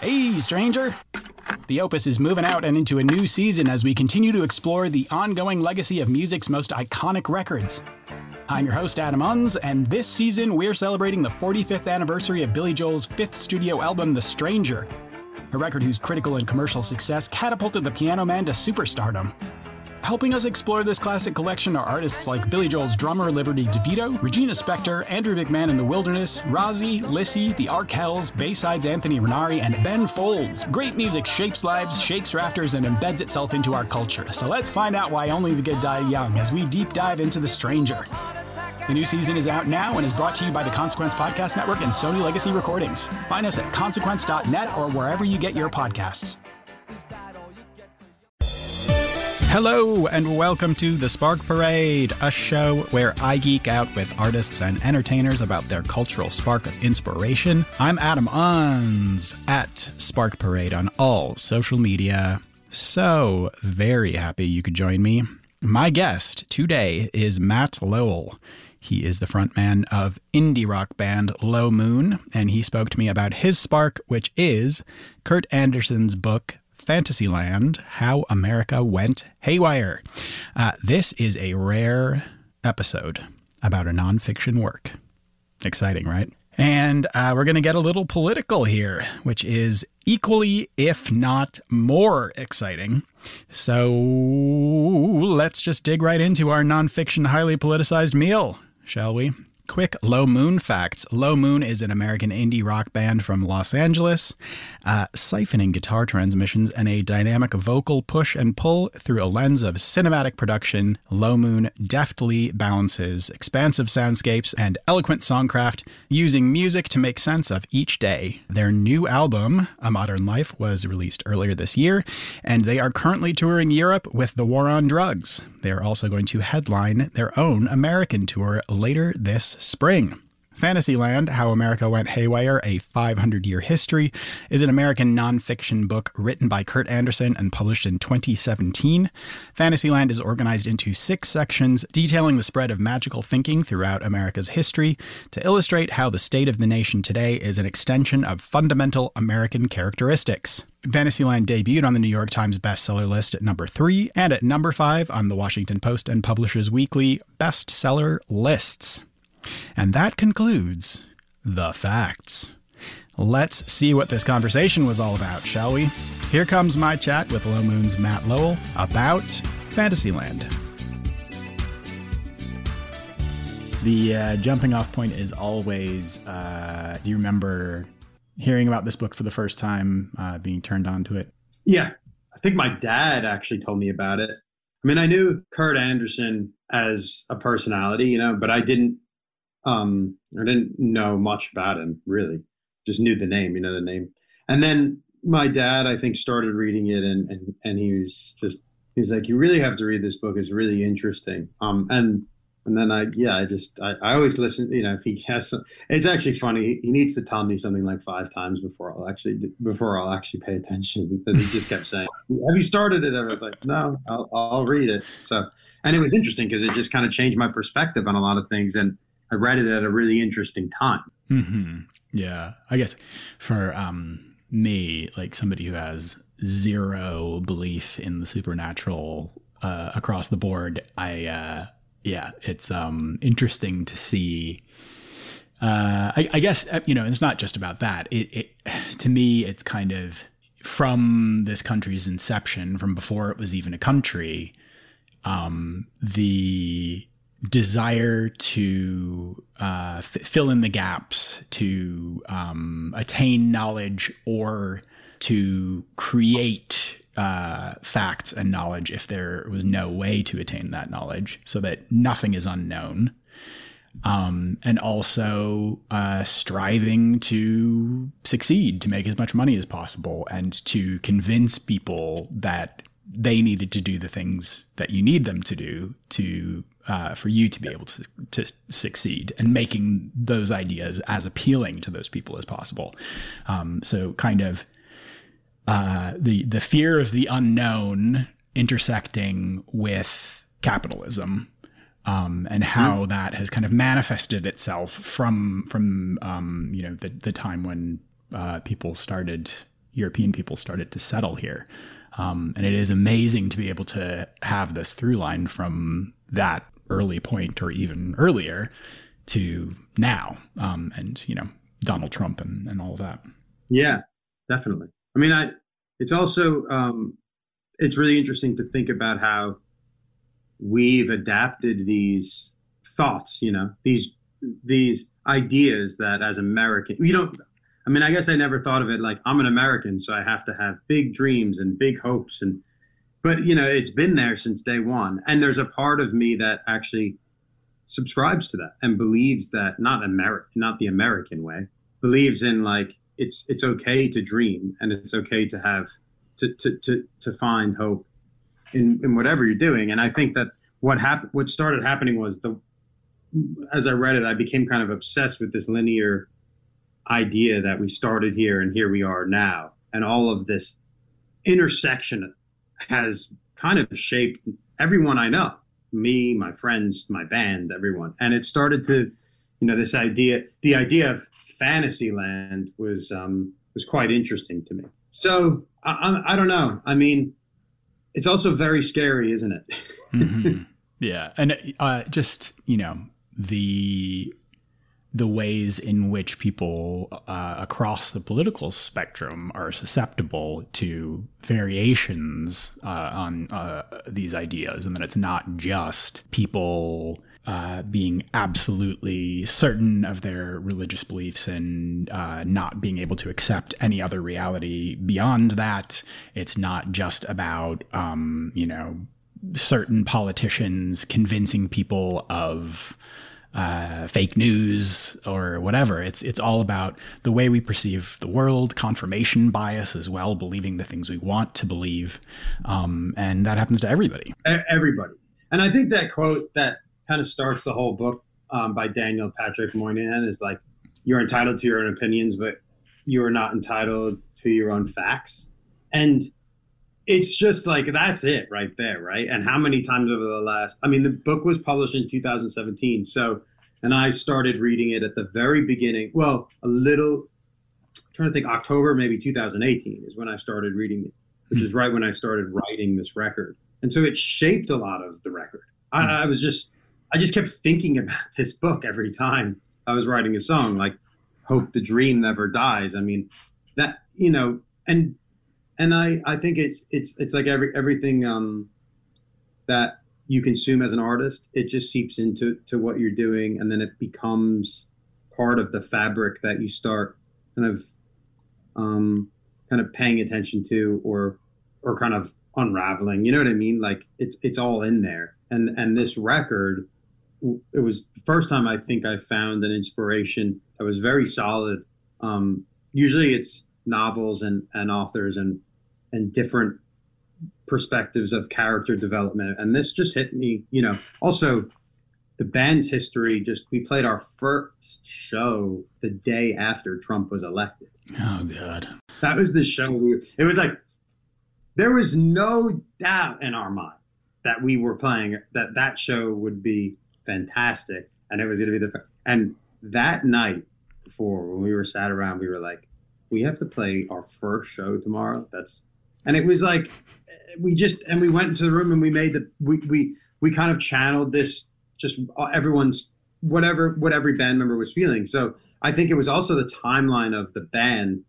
Hey, stranger! The Opus is moving out and into a new season as we continue to explore the ongoing legacy of music's most iconic records. I'm your host, Adam Unz, and this season we're celebrating the 45th anniversary of Billy Joel's fifth studio album, The Stranger, a record whose critical and commercial success catapulted the piano man to superstardom. Helping us explore this classic collection are artists like Billy Joel's drummer Liberty DeVitto, Regina Spektor, Andrew McMahon in the Wilderness, Rozzi, Lissie, the Arkells, Bayside's Anthony Raneri, and Ben Folds. Great music shapes lives, shakes rafters, and embeds itself into our culture. So let's find out why only the good die young as we deep dive into The Stranger. The new season is out now and is brought to you by the Consequence Podcast Network and Sony Legacy Recordings. Find us at consequence.net or wherever you get your podcasts. Hello, and welcome to The Spark Parade, a show where I geek out with artists and entertainers about their cultural spark of inspiration. I'm Adam Unz at Spark Parade on all social media. So very happy you could join me. My guest today is Matt Lowell. He is the frontman of indie rock band Lo Moon, and he spoke to me about his spark, which is Kurt Andersen's book, Fantasyland How America Went Haywire. Uh, this is a rare episode about a nonfiction work. Exciting, right? And uh, we're going to get a little political here, which is equally, if not more, exciting. So let's just dig right into our nonfiction, highly politicized meal, shall we? Quick Lo Moon facts. Lo Moon is an American indie rock band from Los Angeles, uh, siphoning guitar transmissions and a dynamic vocal push and pull through a lens of cinematic production. Lo Moon deftly balances expansive soundscapes and eloquent songcraft, using music to make sense of each day. Their new album, A Modern Life, was released earlier this year, and they are currently touring Europe with The War on Drugs. They are also going to headline their own American tour later this spring. Fantasyland How America Went Haywire, a 500 year history, is an American nonfiction book written by Kurt Andersen and published in 2017. Fantasyland is organized into six sections detailing the spread of magical thinking throughout America's history to illustrate how the state of the nation today is an extension of fundamental American characteristics. Fantasyland debuted on the New York Times bestseller list at number three and at number five on the Washington Post and Publishers Weekly bestseller lists. And that concludes the facts. Let's see what this conversation was all about, shall we? Here comes my chat with Lo Moon's Matt Lowell about Fantasyland. The uh, jumping off point is always uh, do you remember hearing about this book for the first time, uh, being turned on to it? Yeah. I think my dad actually told me about it. I mean, I knew Kurt Andersen as a personality, you know, but I didn't um, I didn't know much about him really. Just knew the name, you know, the name. And then my dad, I think, started reading it, and and and he was just he's like, you really have to read this book. It's really interesting. Um, and and then I yeah, I just I, I always listen. You know, if he has, some, it's actually funny. He needs to tell me something like five times before I'll actually before I'll actually pay attention. Because he just kept saying, "Have you started it?" And I was like, "No, I'll I'll read it." So, and it was interesting because it just kind of changed my perspective on a lot of things and I read it at a really interesting time. Mm-hmm. Yeah, I guess for um, me, like somebody who has zero belief in the supernatural uh, across the board, I uh, yeah, it's um, interesting to see. Uh, I, I, guess you know it's not just about that. It, it to me, it's kind of from this country's inception, from before it was even a country. Um, the desire to uh, f- fill in the gaps, to um, attain knowledge, or to create uh, facts and knowledge if there was no way to attain that knowledge, so that nothing is unknown. um, and also uh, striving to succeed, to make as much money as possible, and to convince people that they needed to do the things that you need them to do to uh, for you to be able to to succeed, and making those ideas as appealing to those people as possible. Um, so, kind of uh, the the fear of the unknown intersecting with capitalism um, and how mm. that has kind of manifested itself from from um, you know the the time when uh, people started European people started to settle here, um, and it is amazing to be able to have this through line from that early point or even earlier to now, um, and you know Donald Trump and, and all of that. Yeah, definitely. I mean, I it's also um, it's really interesting to think about how we've adapted these thoughts, you know, these these ideas that as American, you don't. I mean, I guess I never thought of it like I'm an American, so I have to have big dreams and big hopes, and but you know, it's been there since day one, and there's a part of me that actually subscribes to that and believes that not American, not the American way, believes in like it's it's okay to dream and it's okay to have to to to, to find hope in, in whatever you're doing. And I think that what happened, what started happening was the, as I read it, I became kind of obsessed with this linear idea that we started here and here we are now. And all of this intersection has kind of shaped everyone I know me, my friends, my band, everyone. And it started to, you know, this idea, the idea of fantasy land was, um, was quite interesting to me. So I, I, I don't know. I mean, it's also very scary, isn't it? mm-hmm. Yeah, and uh, just you know the the ways in which people uh, across the political spectrum are susceptible to variations uh, on uh, these ideas, and that it's not just people uh, being absolutely certain of their religious beliefs and uh, not being able to accept any other reality beyond that. It's not just about, um, you know, certain politicians convincing people of uh, fake news or whatever. It's it's all about the way we perceive the world, confirmation bias as well, believing the things we want to believe, um, and that happens to everybody. Everybody, and I think that quote that kind of starts the whole book um, by Daniel Patrick Moynihan is like, you're entitled to your own opinions, but you are not entitled to your own facts. And it's just like, that's it right there, right? And how many times over the last, I mean, the book was published in 2017. So, and I started reading it at the very beginning. Well, a little, I'm trying to think, October, maybe 2018 is when I started reading it, which is hmm. right when I started writing this record. And so it shaped a lot of the record. I, hmm. I was just, I just kept thinking about this book every time I was writing a song, like "Hope the Dream Never Dies." I mean, that you know, and and I I think it it's it's like every everything um, that you consume as an artist, it just seeps into to what you're doing, and then it becomes part of the fabric that you start kind of um, kind of paying attention to, or or kind of unraveling. You know what I mean? Like it's it's all in there, and and this record it was the first time I think I found an inspiration that was very solid. Um, usually it's novels and, and authors and and different perspectives of character development. And this just hit me, you know. Also, the band's history just we played our first show the day after Trump was elected. Oh god. That was the show we it was like there was no doubt in our mind that we were playing that that show would be fantastic, and it was going to be the and that night before when we were sat around, we were like, we have to play our first show tomorrow. That's and it was like we just and we went into the room and we made the we we we kind of channeled this just everyone's whatever what every band member was feeling. So I think it was also the timeline of the band.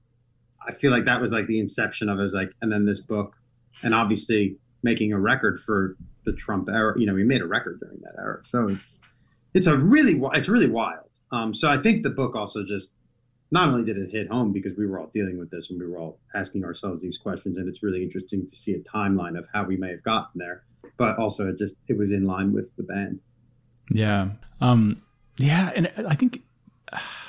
I feel like that was like the inception of it. Was like, and then this book, and obviously making a record for the Trump era. You know, we made a record during that era, so it's it's a really it's really wild. Um, so I think the book also just not only did it hit home because we were all dealing with this and we were all asking ourselves these questions, and it's really interesting to see a timeline of how we may have gotten there, but also it just it was in line with the band. Yeah. Um, Yeah, and I think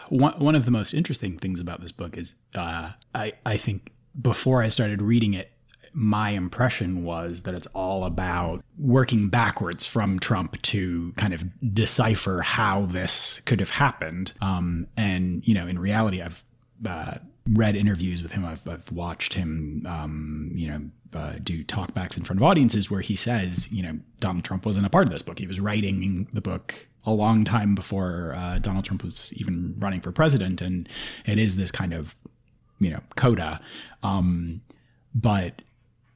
one one of the most interesting things about this book is uh, I I think before I started reading it, my impression was that it's all about working backwards from Trump to kind of decipher how this could have happened. Um, and you know, in reality, I've uh, read interviews with him. I've, I've watched him, um, you know, uh, do talkbacks in front of audiences where he says, you know, Donald Trump wasn't a part of this book. He was writing the book a long time before uh, Donald Trump was even running for president, and it is this kind of, you know, coda. Um, but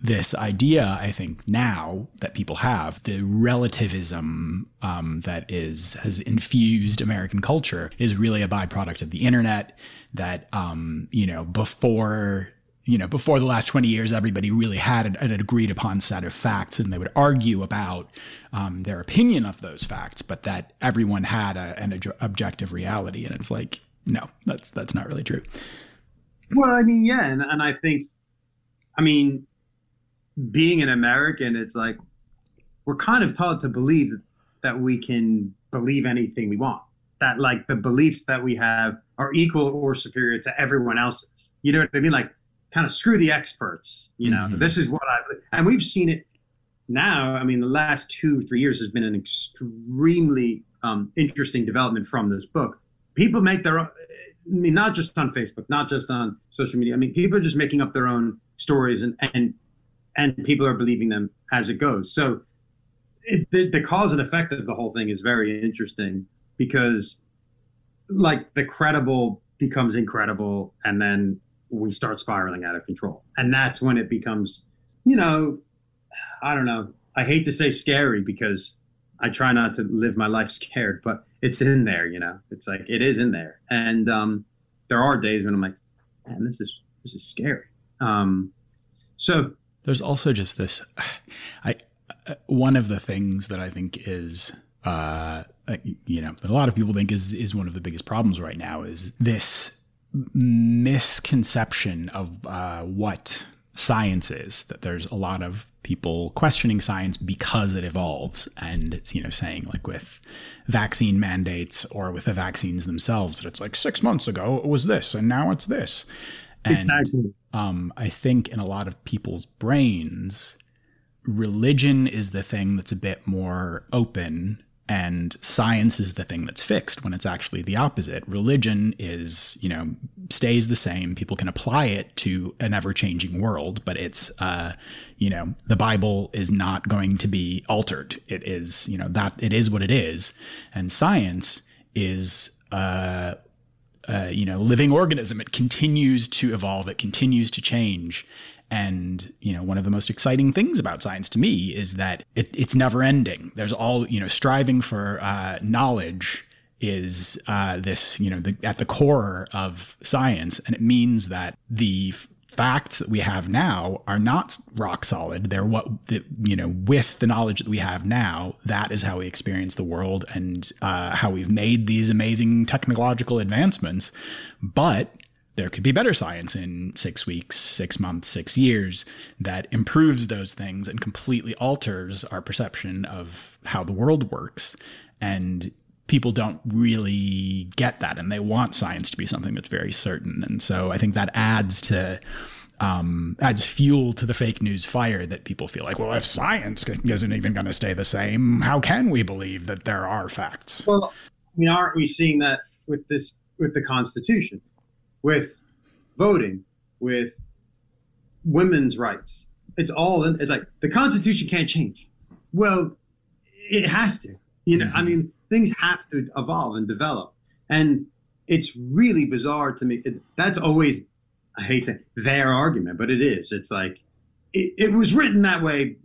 this idea, I think, now that people have the relativism um, that is has infused American culture is really a byproduct of the internet. That um, you know, before you know, before the last 20 years, everybody really had an, agreed upon set of facts and they would argue about um, their opinion of those facts, but that everyone had a, an objective reality. And it's like, no, that's, that's not really true. Well, I mean, yeah. And, and I think, I mean, being an American, it's like we're kind of taught to believe that we can believe anything we want. That like the beliefs that we have are equal or superior to everyone else's. You know what I mean? Like kind of screw the experts. You know, mm-hmm. this is what I and we've seen it now. I mean, the last two three years has been an extremely um, interesting development from this book. People make their own. I mean, not just on Facebook, not just on social media. I mean, people are just making up their own stories and and and people are believing them as it goes. So it, the, the cause and effect of the whole thing is very interesting because like the credible becomes incredible and then we start spiraling out of control. And that's when it becomes, you know, I don't know. I hate to say scary because I try not to live my life scared, but it's in there, you know. It's like it is in there. And um there are days when I'm like, man, this is this is scary. Um so there's also just this. I one of the things that I think is. Uh, you know, that a lot of people think is is one of the biggest problems right now is this misconception of uh, what science is. That there's a lot of people questioning science because it evolves, and it's you know saying like with vaccine mandates or with the vaccines themselves that it's like six months ago it was this and now it's this, and exactly. um, I think in a lot of people's brains, religion is the thing that's a bit more open and science is the thing that's fixed when it's actually the opposite. Religion is you know stays the same. People can apply it to an ever-changing world but it's uh you know the bible is not going to be altered. It is you know that it is what it is. And science is uh uh, you know living organism. It continues to evolve. It continues to change. And you know, one of the most exciting things about science to me is that it, it's never ending. There's all you know, striving for uh, knowledge is uh, this you know the, at the core of science, and it means that the facts that we have now are not rock solid. They're what, you know, with the knowledge that we have now, that is how we experience the world and uh, how we've made these amazing technological advancements. But there could be better science in six weeks, six months, six years that improves those things and completely alters our perception of how the world works. And people don't really get that and they want science to be something that's very certain. And so I think that adds to um, adds fuel to the fake news fire that people feel like, well, if science isn't even going to stay the same, how can we believe that there are facts? Well, I mean, aren't we seeing that with this with the Constitution, with voting, with women's rights? It's all it's like the Constitution can't change. Well, it has to. You know, mm-hmm. I mean, things have to evolve and develop. And it's really bizarre to me. It, that's always, I hate saying their argument, but it is. It's like, it, it was written that way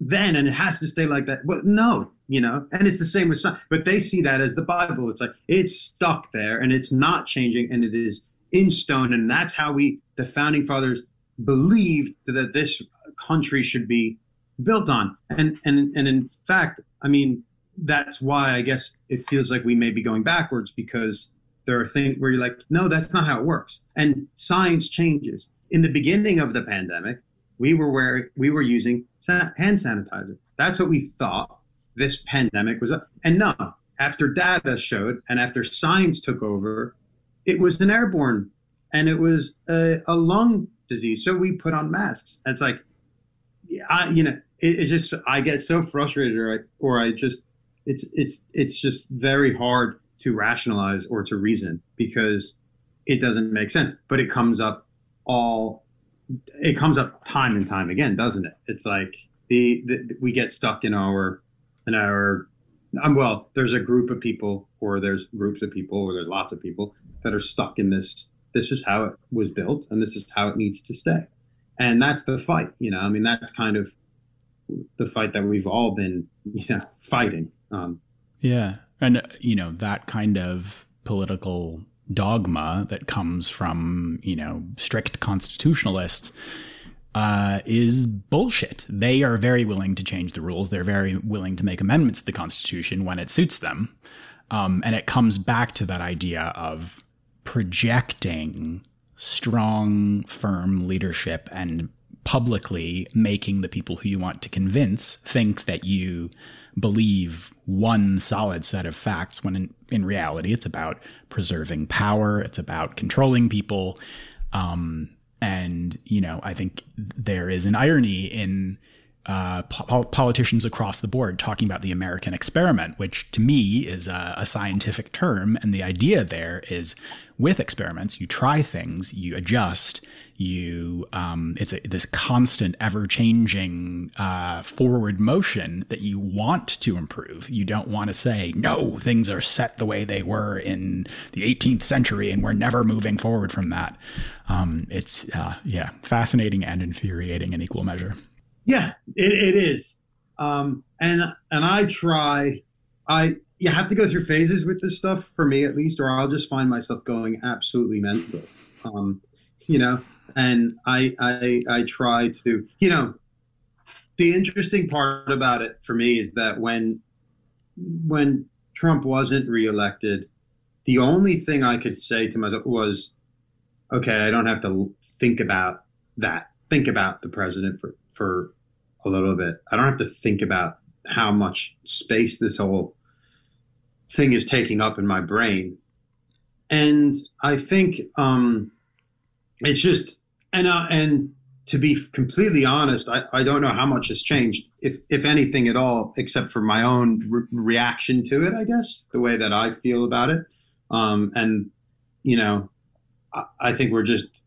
then and it has to stay like that. But no, you know, and it's the same with some, but they see that as the Bible. It's like, it's stuck there and it's not changing and it is in stone. And that's how we, the founding fathers, believed that this country should be built on. And, and, and in fact, I mean, that's why I guess it feels like we may be going backwards because there are things where you're like, no, that's not how it works. And science changes. In the beginning of the pandemic, we were wearing, we were using hand sanitizer. That's what we thought this pandemic was. And no, after data showed and after science took over, it was an airborne and it was a, a lung disease. So we put on masks. And it's like, I, you know, it, it's just I get so frustrated, or I, or I just it's it's it's just very hard to rationalize or to reason because it doesn't make sense. But it comes up all it comes up time and time again, doesn't it? It's like the, the we get stuck in our in our um, well, there's a group of people, or there's groups of people, or there's lots of people that are stuck in this. This is how it was built, and this is how it needs to stay, and that's the fight. You know, I mean, that's kind of the fight that we've all been, you know, fighting. Um, yeah, and you know that kind of political dogma that comes from you know strict constitutionalists uh, is bullshit. They are very willing to change the rules. They're very willing to make amendments to the Constitution when it suits them. Um, and it comes back to that idea of projecting strong, firm leadership and publicly making the people who you want to convince think that you believe one solid set of facts when in, in reality it's about preserving power, it's about controlling people. Um, and, you know, I think there is an irony in uh, po- politicians across the board talking about the American experiment, which to me is a, a, scientific term. And the idea there is with experiments, you try things, you adjust, you um, it's a, this constant, ever changing uh, forward motion that you want to improve. You don't want to say no, things are set the way they were in the 18th century, and we're never moving forward from that. Um, it's uh, yeah, fascinating and infuriating in equal measure. Yeah, it, it is, um, and and I try. I you have to go through phases with this stuff for me at least, or I'll just find myself going absolutely mental. Um, you know, and I, I I try to you know the interesting part about it for me is that when when Trump wasn't reelected, the only thing I could say to myself was, okay, I don't have to think about that. Think about the president for for a little bit. I don't have to think about how much space this whole thing is taking up in my brain. And I think um, it's just and uh, and to be completely honest, I, I don't know how much has changed, if if anything at all, except for my own re- reaction to it. I guess the way that I feel about it, um, and you know, I, I think we're just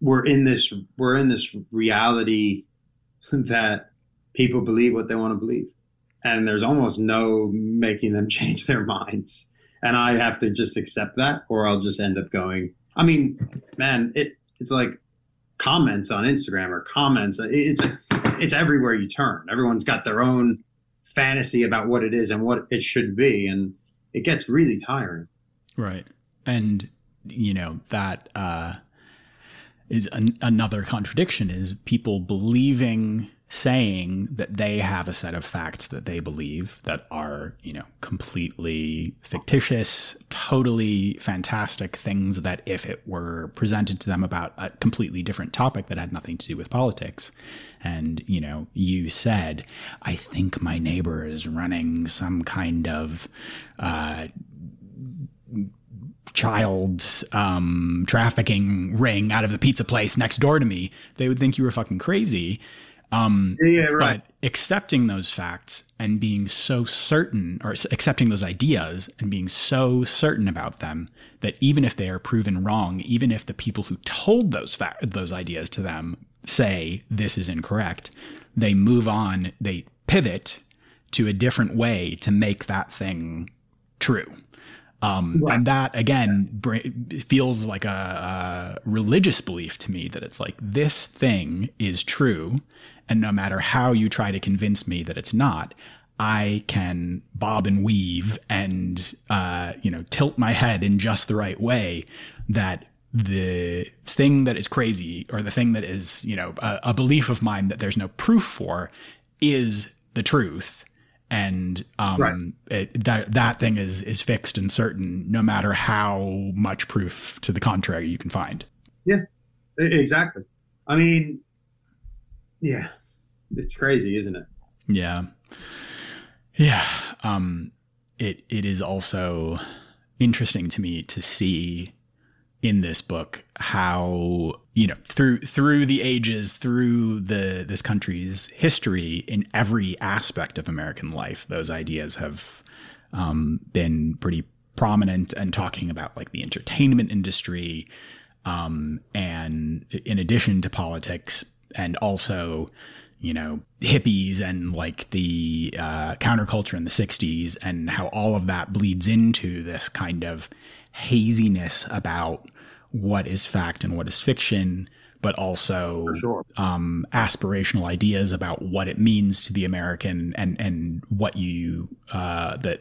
we're in this we're in this reality that people believe what they want to believe, and there's almost no making them change their minds. And I have to just accept that, or I'll just end up going. I mean, man, it it's like comments on Instagram or comments. It's it's everywhere you turn. Everyone's got their own fantasy about what it is and what it should be, and it gets really tiring. Right, and you know that uh, is an, another contradiction: is people believing saying that they have a set of facts that they believe that are, you know, completely fictitious, totally fantastic things that if it were presented to them about a completely different topic that had nothing to do with politics, and, you know, you said, I think my neighbor is running some kind of, uh, child um, trafficking ring out of the pizza place next door to me, they would think you were fucking crazy. Um, yeah, right. But accepting those facts and being so certain, or accepting those ideas and being so certain about them that even if they are proven wrong, even if the people who told those fa- those ideas to them say this is incorrect, they move on, they pivot to a different way to make that thing true. Um, right. And that again feels like a, a religious belief to me that it's like this thing is true and no matter how you try to convince me that it's not, I can bob and weave and, uh, you know, tilt my head in just the right way that the thing that is crazy or the thing that is, you know, a, a belief of mine that there's no proof for is the truth. And um, right. it, that that thing is is fixed and certain, no matter how much proof to the contrary you can find. Yeah, exactly. I mean, yeah, it's crazy, isn't it? Yeah. Yeah. Um, it it is also interesting to me to see in this book how you know through through the ages through the this country's history in every aspect of american life those ideas have um, been pretty prominent and talking about like the entertainment industry um, and in addition to politics and also you know hippies and like the uh, counterculture in the 60s and how all of that bleeds into this kind of haziness about what is fact and what is fiction but also sure. um, aspirational ideas about what it means to be American and and what you uh, that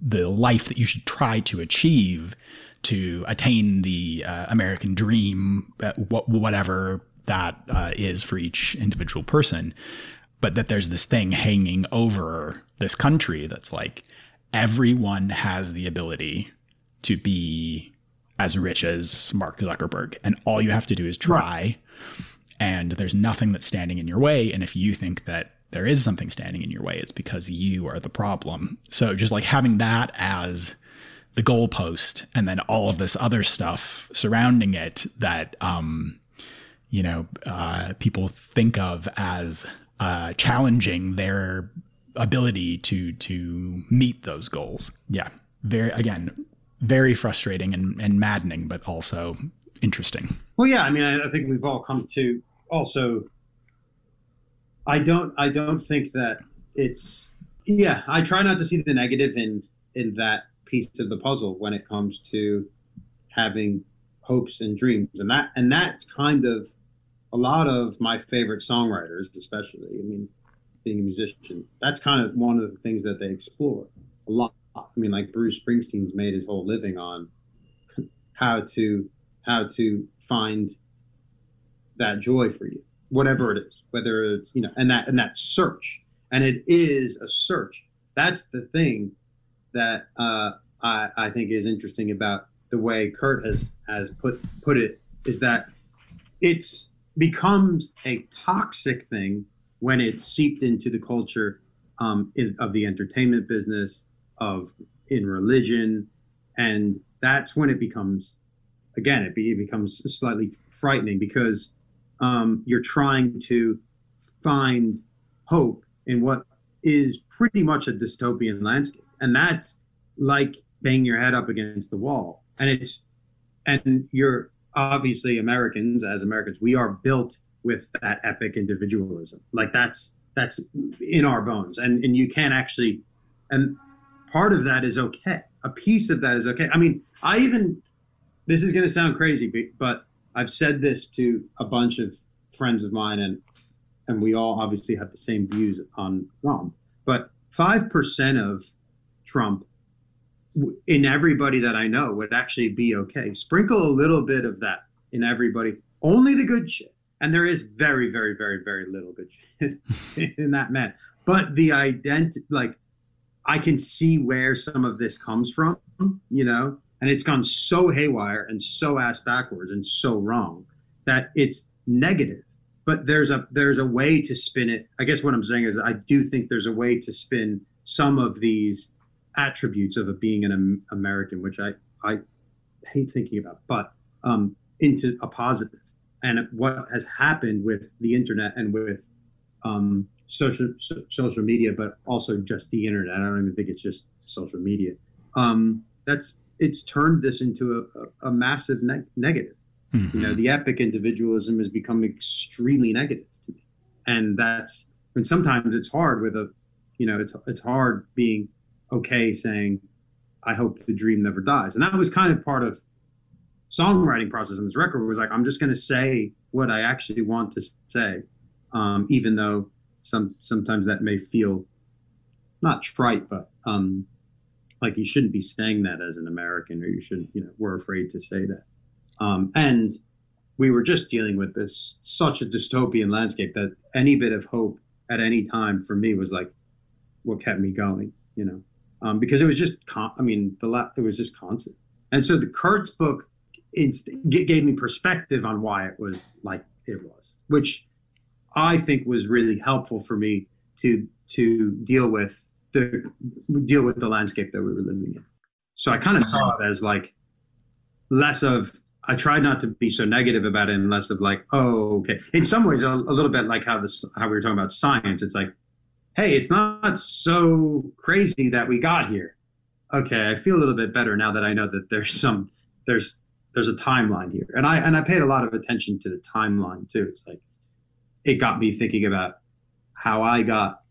the life that you should try to achieve to attain the uh, American dream, uh, whatever that uh, is for each individual person. But that there's this thing hanging over this country that's like everyone has the ability to be as rich as Mark Zuckerberg, and all you have to do is try. And there's nothing that's standing in your way. And if you think that there is something standing in your way, it's because you are the problem. So just like having that as the goalpost and then all of this other stuff surrounding it that um, you know uh, people think of as uh, challenging their ability to to meet those goals. Yeah, very again, very frustrating and, and maddening, but also interesting. Well, yeah, I mean, I, I think we've all come to also. I don't. I don't think that it's. Yeah, I try not to see the negative in in that piece of the puzzle when it comes to having hopes and dreams, and that and that's kind of a lot of my favorite songwriters, especially. I mean, being a musician, that's kind of one of the things that they explore a lot. I mean, like Bruce Springsteen's made his whole living on how to how to find that joy for you, whatever it is, whether it's you know, and that and that search, and it is a search. That's the thing that uh, I, I think is interesting about the way Kurt has has put put it is that it's becomes a toxic thing when it's seeped into the culture um, in, of the entertainment business, of in religion, and that's when it becomes, again, it, be, it becomes slightly frightening because um, you're trying to find hope in what is pretty much a dystopian landscape, and that's like bang your head up against the wall, and it's and you're obviously Americans, as Americans, we are built with that epic individualism. Like that's that's in our bones, and and you can't actually, and part of that is okay. A piece of that is okay. I mean, I even this is going to sound crazy, but I've said this to a bunch of friends of mine, and and we all obviously have the same views on Trump. But five percent of Trump in everybody that I know would actually be okay. Sprinkle a little bit of that in everybody, only the good shit. And there is very, very, very, very little good shit in that man. But the identity, like, I can see where some of this comes from, you know, and it's gone so haywire and so ass backwards and so wrong that it's negative. But there's a there's a way to spin it. I guess what I'm saying is I do think there's a way to spin some of these attributes of a being an American, which I, I hate thinking about, but um, into a positive. And what has happened with the internet and with um, social so, social media, but also just the internet. I don't even think it's just social media. Um, that's it's turned this into a, a, a massive ne- negative. Mm-hmm. You know, the epic individualism has become extremely negative to me, and that's and sometimes it's hard with a, you know, it's it's hard being okay saying, I hope the dream never dies. And that was kind of part of songwriting process in this record was like, I'm just going to say what I actually want to say. Um, even though some, sometimes that may feel not trite, but, um, like you shouldn't be saying that as an American, or you shouldn't, you know, we're afraid to say that. Um, and we were just dealing with this such a dystopian landscape that any bit of hope at any time for me was like what kept me going, you know um, because it was just, con- I mean, the left, it was just constant. And so the Kurt's book inst- gave me perspective on why it was like it was, which I think was really helpful for me to to deal with the deal with the landscape that we were living in. So I kind of saw it as like less of I tried not to be so negative about it and less of like, oh, okay. In some ways, a, a, little bit like how this how we were talking about science. It's like, hey, it's not so crazy that we got here. Okay, I feel a little bit better now that I know that there's some there's there's a timeline here. And I and I paid a lot of attention to the timeline too. It's like it got me thinking about how I got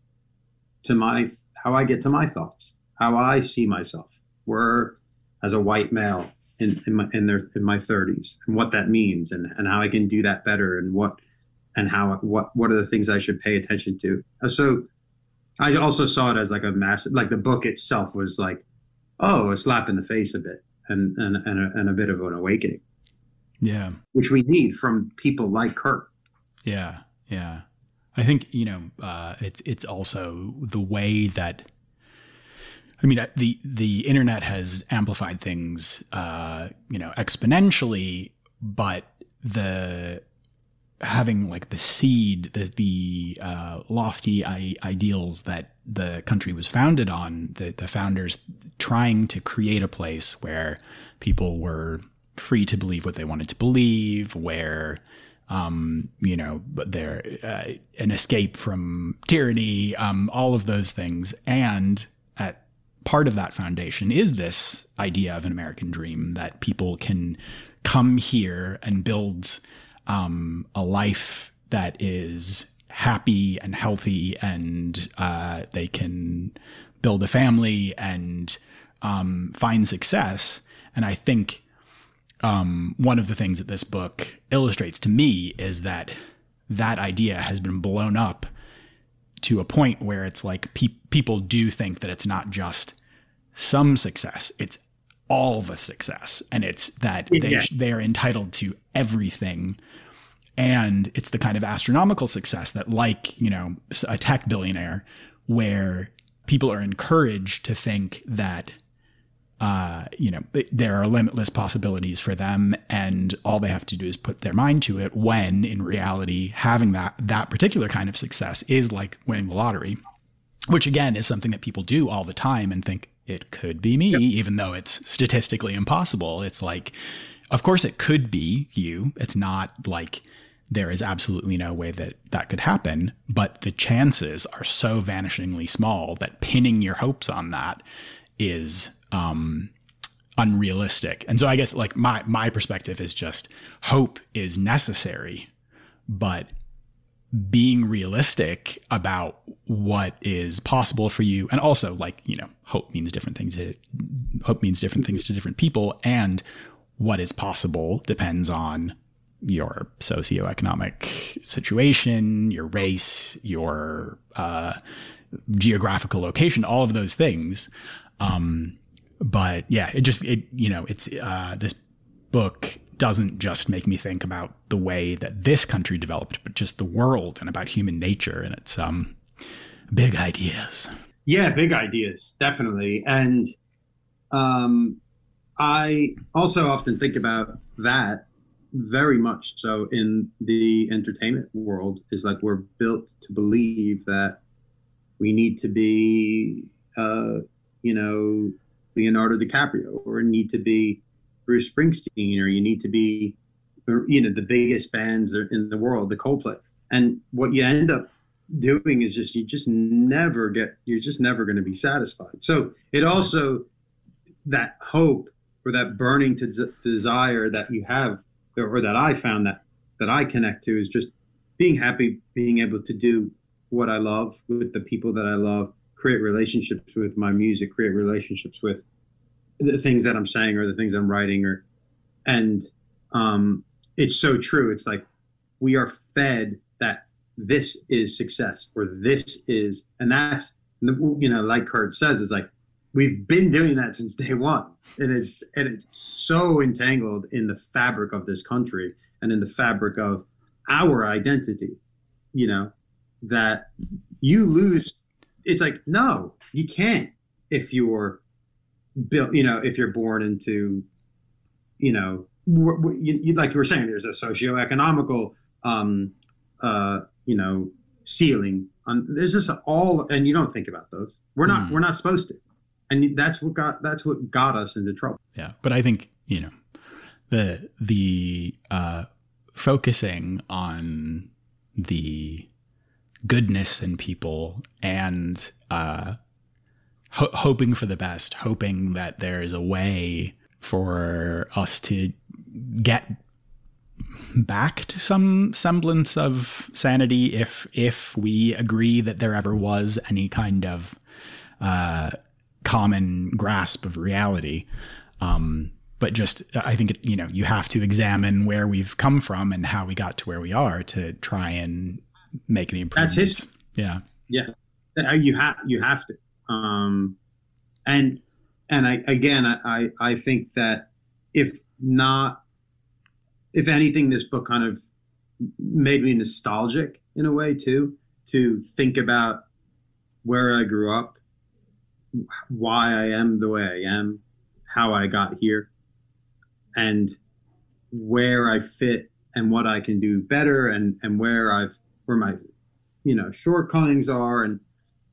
to my how I get to my thoughts, how I see myself. Where as a white male in, in my in their in my 30s and what that means and, and how I can do that better and what and how what what are the things I should pay attention to. So I also saw it as like a massive like the book itself was like oh a slap in the face a bit and and and a, and a bit of an awakening. Yeah, which we need from people like Kurt. Yeah, yeah. I think you know uh, it's it's also the way that I mean, the the internet has amplified things, uh, you know, exponentially, but the having like the seed, the the uh, lofty I- ideals that the country was founded on, the the founders trying to create a place where people were free to believe what they wanted to believe, where um, you know, there uh, an escape from tyranny, um, all of those things, and at part of that foundation is this idea of an American dream that people can come here and build um, a life that is happy and healthy, and uh, they can build a family and um, find success. And I think um, one of the things that this book illustrates to me is that that idea has been blown up to a point where it's like pe- people do think that it's not just some success, it's all the success. And it's that they, yeah. they are entitled to everything. And it's the kind of astronomical success that, like, you know, a tech billionaire, where people are encouraged to think that uh, you know, there are limitless possibilities for them, and all they have to do is put their mind to it. When in reality, having that that particular kind of success is like winning the lottery, which again is something that people do all the time and think it could be me, yep. even though it's statistically impossible. It's like, of course, it could be you. It's not like there is absolutely no way that that could happen, but the chances are so vanishingly small that pinning your hopes on that is um, unrealistic. And so I guess like my my perspective is just hope is necessary, but being realistic about what is possible for you. And also like you know hope means different things to hope means different things to different people. And what is possible depends on your socioeconomic situation your race your uh, geographical location all of those things. Um, but yeah, it just it you know it's uh, this book doesn't just make me think about the way that this country developed, but just the world and about human nature, and it's um big ideas. Yeah, big ideas, definitely, and um, I also often think about that very much so in the entertainment world is like we're built to believe that we need to be uh, you know Leonardo DiCaprio, or need to be Bruce Springsteen, or you need to be, you know, the biggest bands in the world, the Coldplay. And what you end up doing is just you just never get you're just never going to be satisfied. So it also that hope or that burning to desire that you have, or that I found that that I connect to is just being happy, being able to do what I love with the people that I love, create relationships with my music, create relationships with the things that I'm saying or the things I'm writing or and um, it's so true. It's like we are fed that this is success or this is and that's you know like Kurt says it's like we've been doing that since day one and it's and it's so entangled in the fabric of this country and in the fabric of our identity you know that you lose it's like no you can't if you're built you know if you're born into you know you, you, like you were saying there's a socio-economical um uh you know ceiling on there's just all and you don't think about those We're not. Mm. We're not supposed to, and that's what got that's what got us into trouble. Yeah, but I think you know the the uh, focusing on the goodness in people and uh, ho- hoping for the best, hoping that there is a way for us to get back to some semblance of sanity if if we agree that there ever was any kind of uh, common grasp of reality. Um, but just I think you know you have to examine where we've come from and how we got to where we are to try and make any improvements. That's history. Yeah, yeah. Uh, you have you have to, um, and and I again I I think that if not, if anything, this book kind of made me nostalgic in a way too to think about where I grew up, why I am the way I am, how I got here, and where I fit and what I can do better and and where I've where my you know shortcomings are and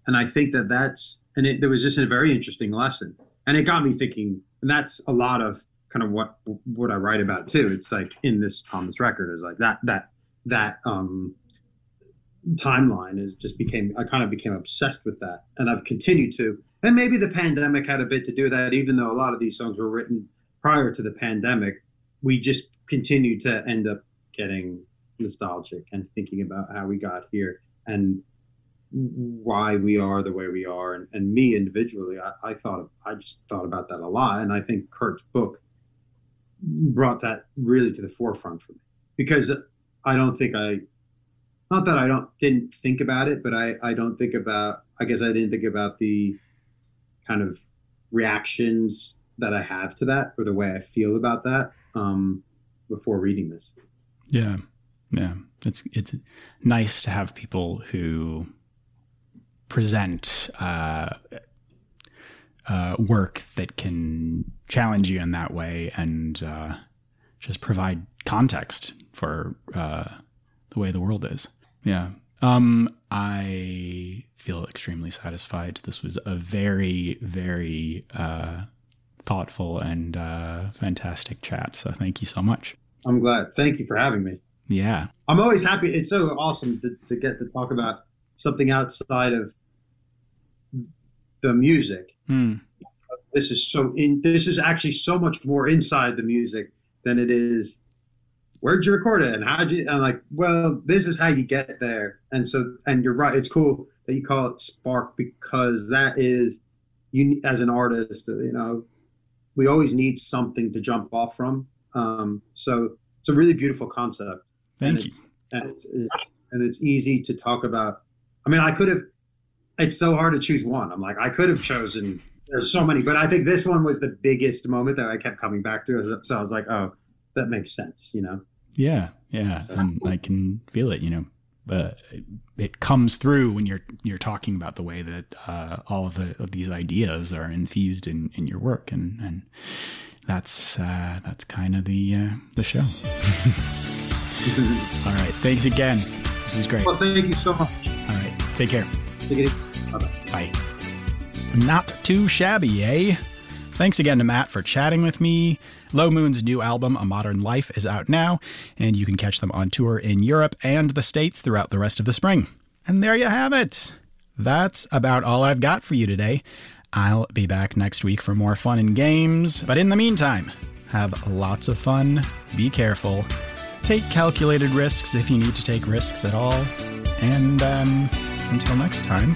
and I think that that's and it, was just a very interesting lesson. And it got me thinking and that's a lot of kind of what what I write about too. It's like in this on this record is like that that that um timeline is just became I kind of became obsessed with that. And I've continued to and maybe the pandemic had a bit to do with that even though a lot of these songs were written prior to the pandemic we just continued to end up getting nostalgic and thinking about how we got here and why we are the way we are. And, and me individually, I, I thought I just thought about that a lot. And I think Kurt's book brought that really to the forefront for me because I don't think I, not that I don't didn't think about it, but I, I don't think about, I guess I didn't think about the kind of reactions that I have to that or the way I feel about that um, before reading this. Yeah. Yeah, it's it's nice to have people who present uh, uh, work that can challenge you in that way and uh, just provide context for uh, the way the world is. Yeah. Um, I feel extremely satisfied. This was a very, very uh, thoughtful and uh, fantastic chat. So thank you so much. I'm glad. Thank you for having me. Yeah. I'm always happy. It's so awesome to, to get to talk about something outside of the music. Hmm. This is so in this is actually so much more inside the music than it is where'd you record it and how'd you I'm like, well, this is how you get there. And so and you're right, it's cool that you call it spark because that is you as an artist, you know, we always need something to jump off from. Um, so it's a really beautiful concept. Thank and you. It's, and it's, and it's easy to talk about. I mean, I could have. It's so hard to choose one. I'm like, I could have chosen. There's so many, but I think this one was the biggest moment that I kept coming back to. So I was like, oh, that makes sense, you know. Yeah, yeah, and I can feel it. You know, but it comes through when you're you're talking about the way that uh, all of, the, of these ideas are infused in, in your work, and and that's uh, that's kind of the uh, the show. All right. Thanks again. This was great. Well, thank you so much. All right. Take care. Take. Bye. Not too shabby, eh? Thanks again to Matt for chatting with me. Lo Moon's new album, A Modern Life, is out now, and you can catch them on tour in Europe and the States throughout the rest of the spring. And there you have it. That's about all I've got for you today. I'll be back next week for more fun and games, but in the meantime, have lots of fun, be careful, take calculated risks if you need to take risks at all. And um, until next time,